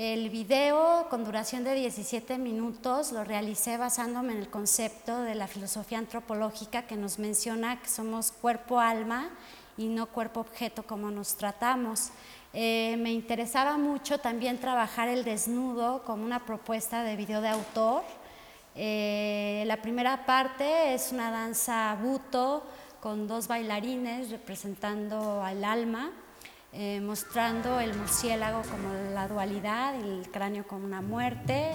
El video con duración de 17 minutos lo realicé basándome en el concepto de la filosofía antropológica que nos menciona que somos cuerpo-alma y no cuerpo-objeto como nos tratamos. Eh, me interesaba mucho también trabajar el desnudo como una propuesta de video de autor. Eh, la primera parte es una danza buto con dos bailarines representando al alma eh, mostrando el murciélago como la dualidad, el cráneo como una muerte.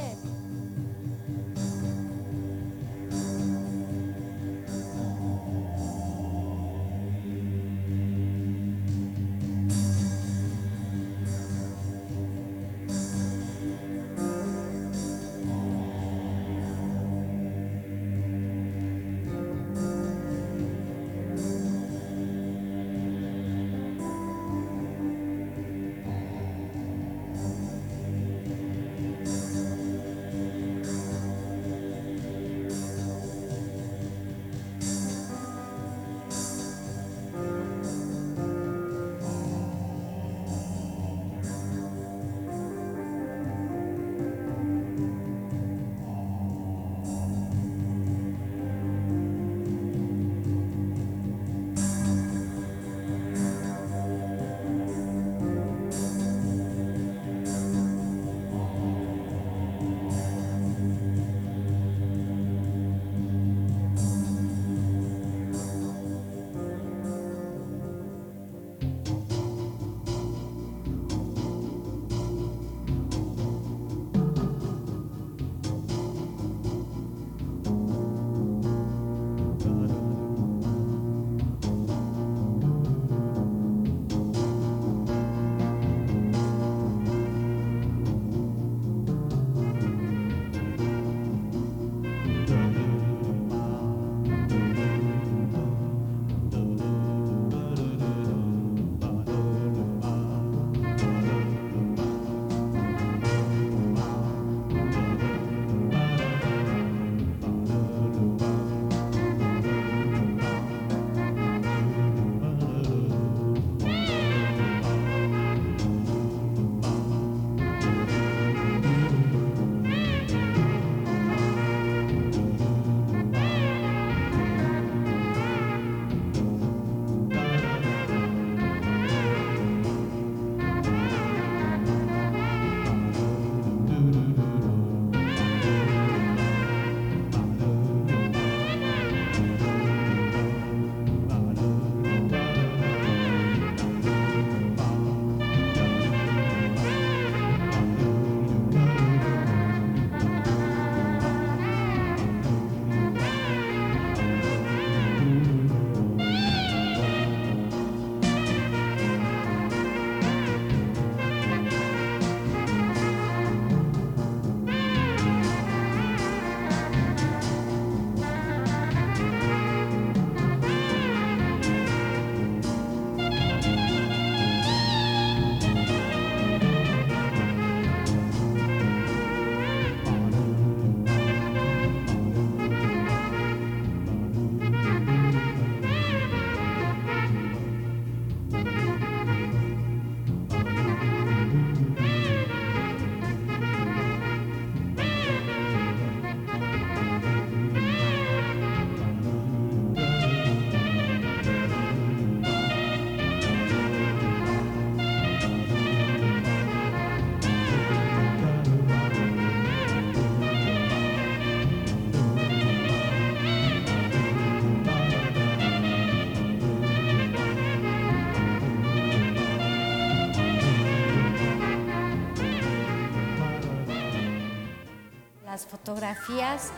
Fotografías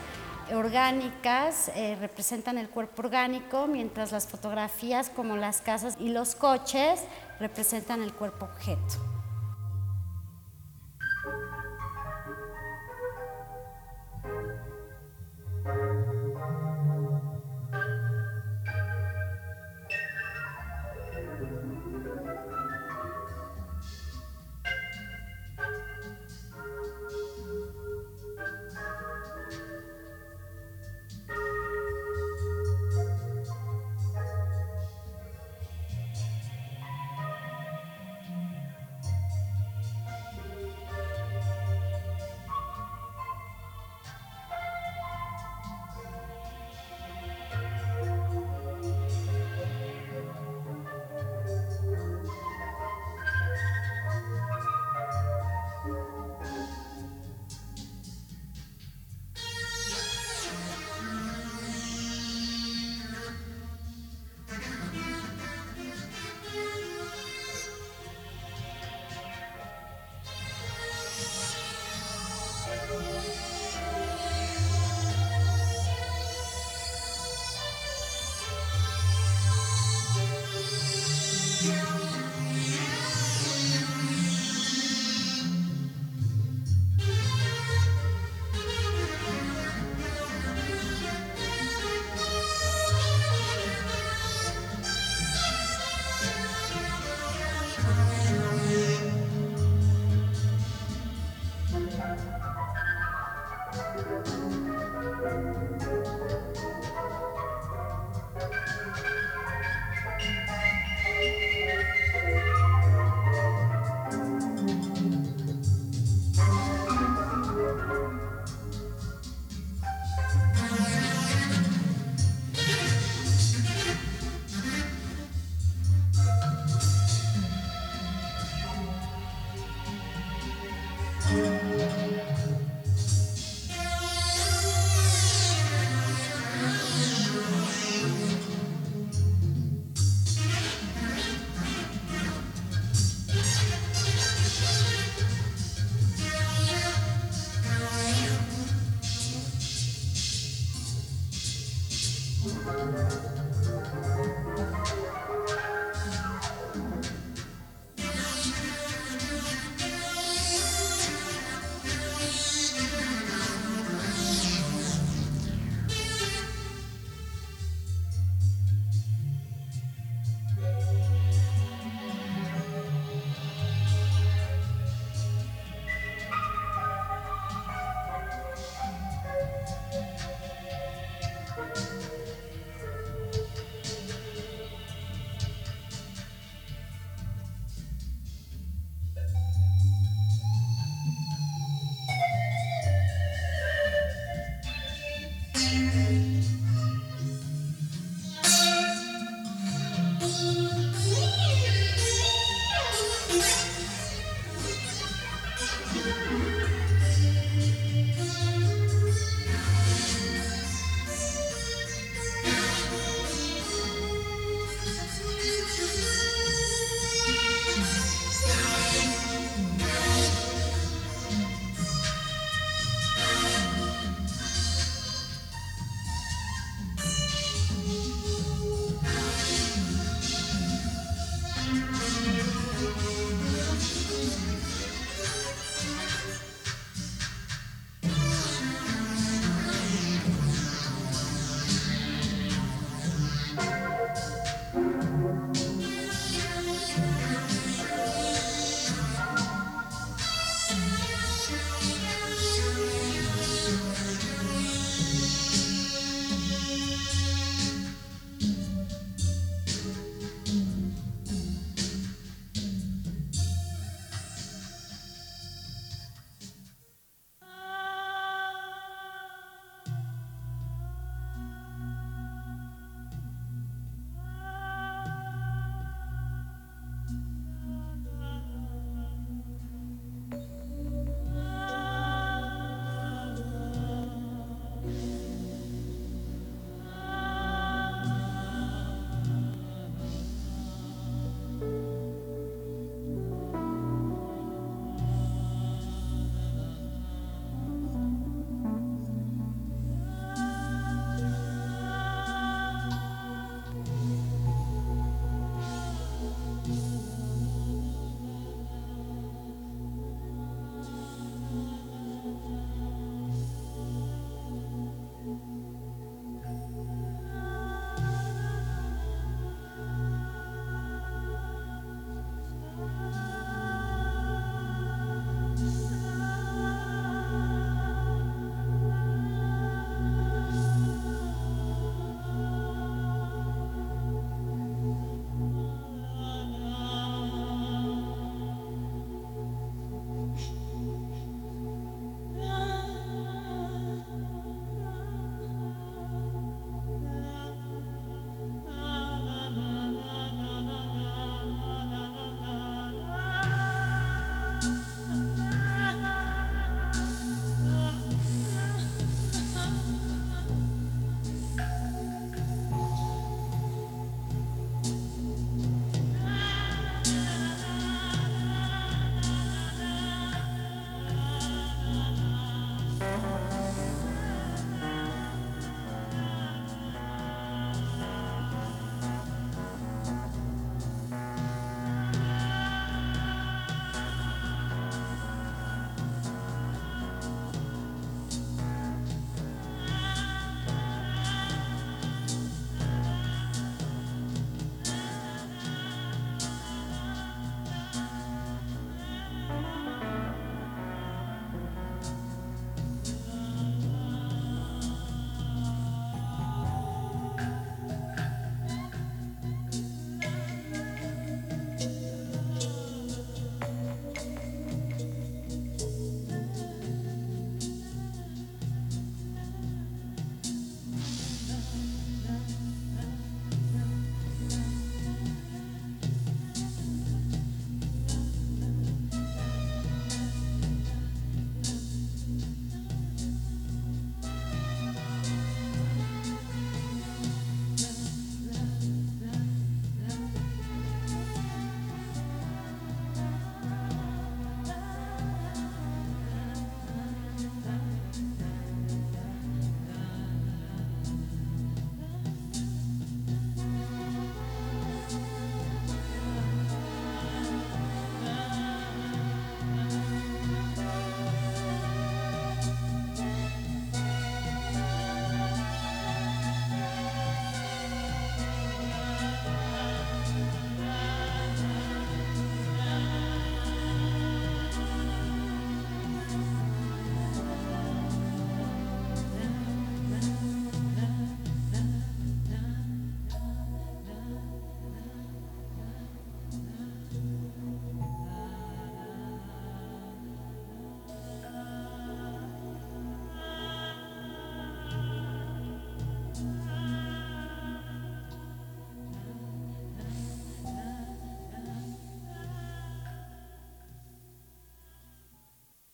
orgánicas eh, representan el cuerpo orgánico, mientras las fotografías como las casas y los coches representan el cuerpo objeto.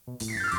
you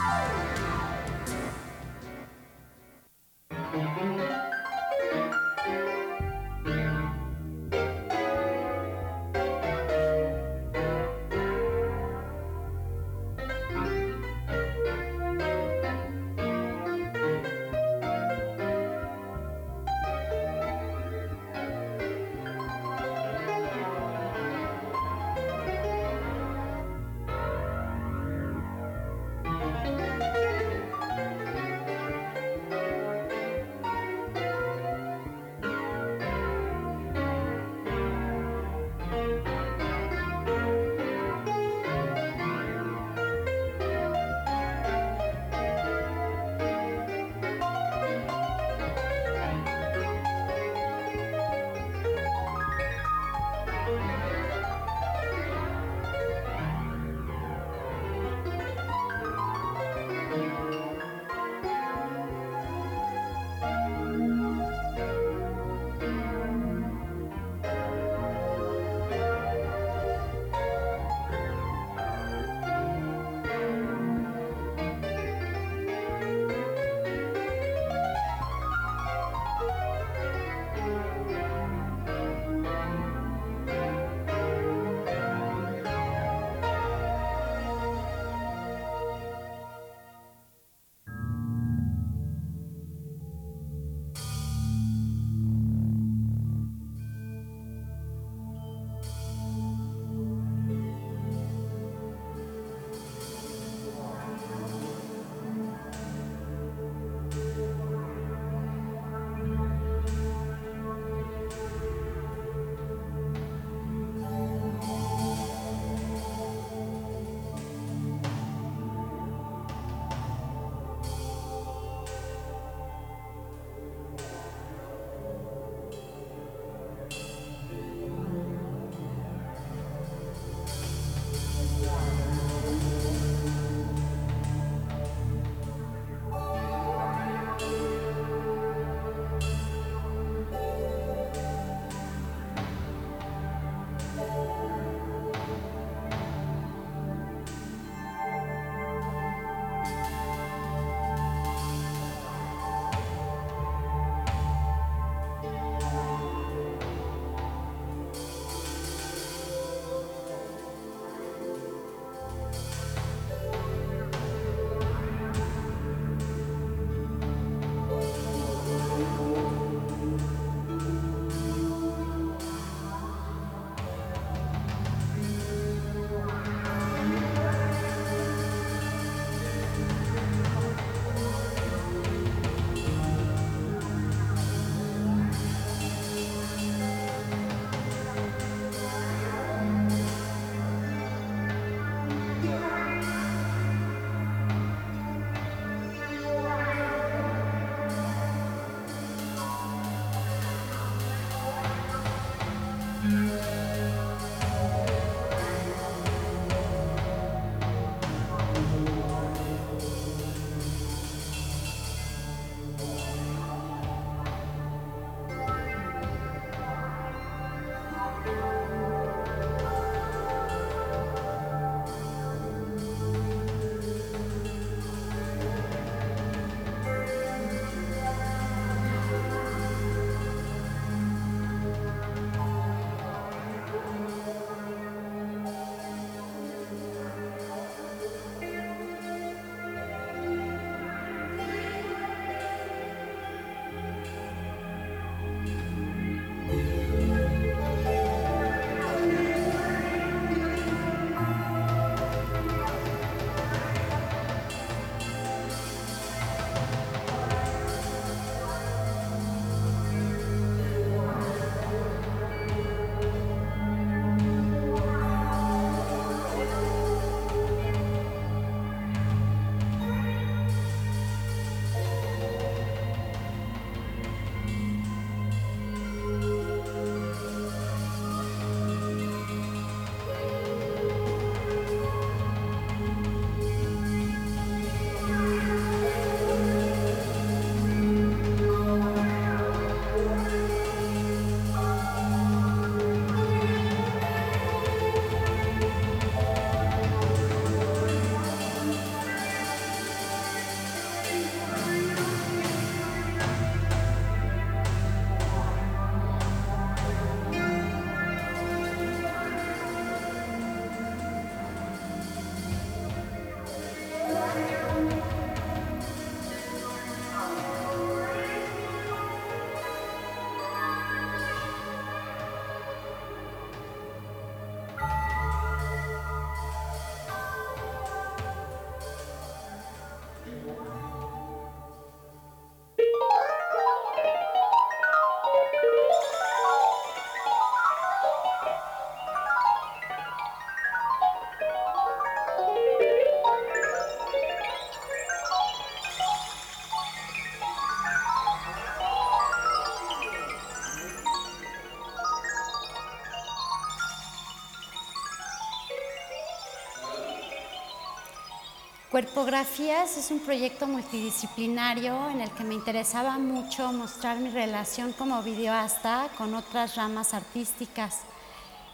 Cuerpografías es un proyecto multidisciplinario en el que me interesaba mucho mostrar mi relación como videoasta con otras ramas artísticas.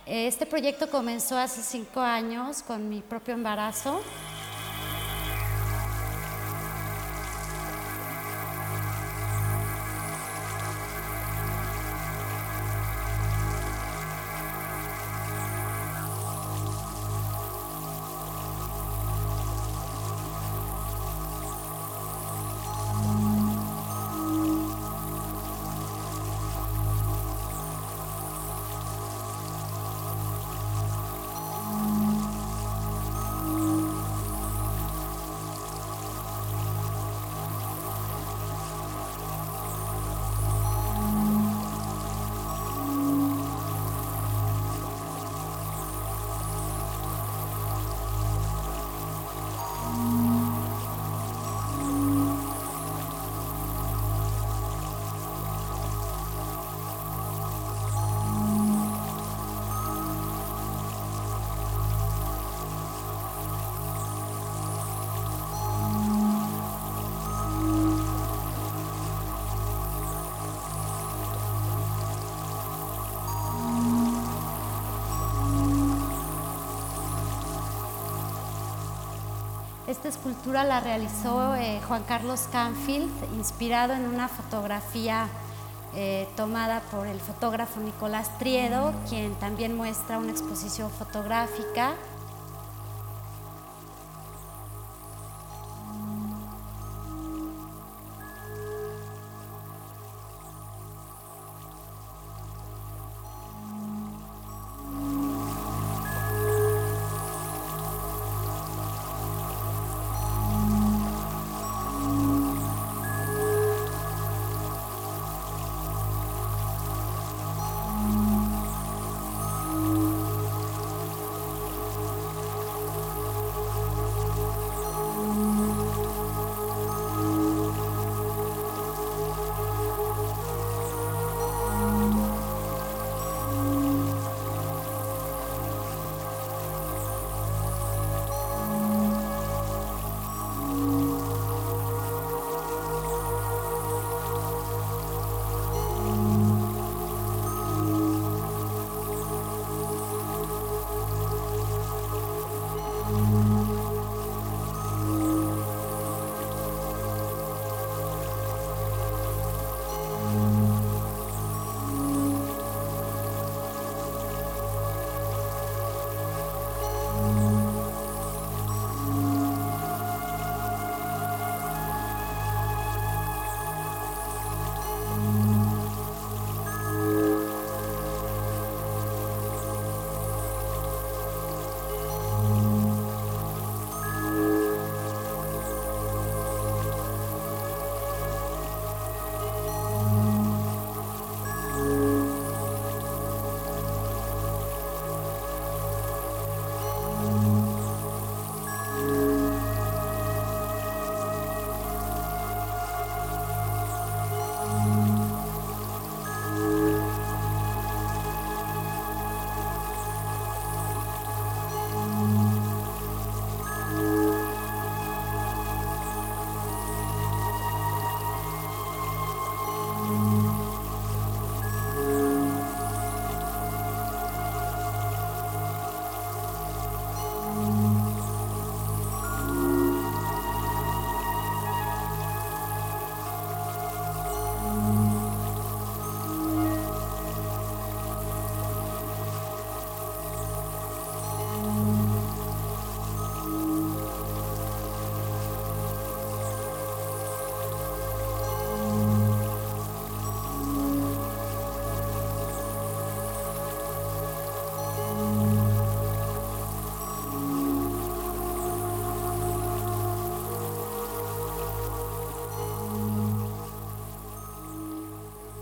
Este proyecto comenzó hace cinco años con mi propio embarazo Esta escultura la realizó eh, Juan Carlos Canfield, inspirado en una fotografía eh, tomada por el fotógrafo Nicolás Triedo, quien también muestra una exposición fotográfica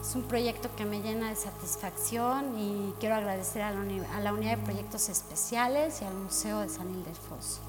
Es un proyecto que me llena de satisfacción y quiero agradecer a la, Unidad de Proyectos Especiales y al Museo de San Ildefonso.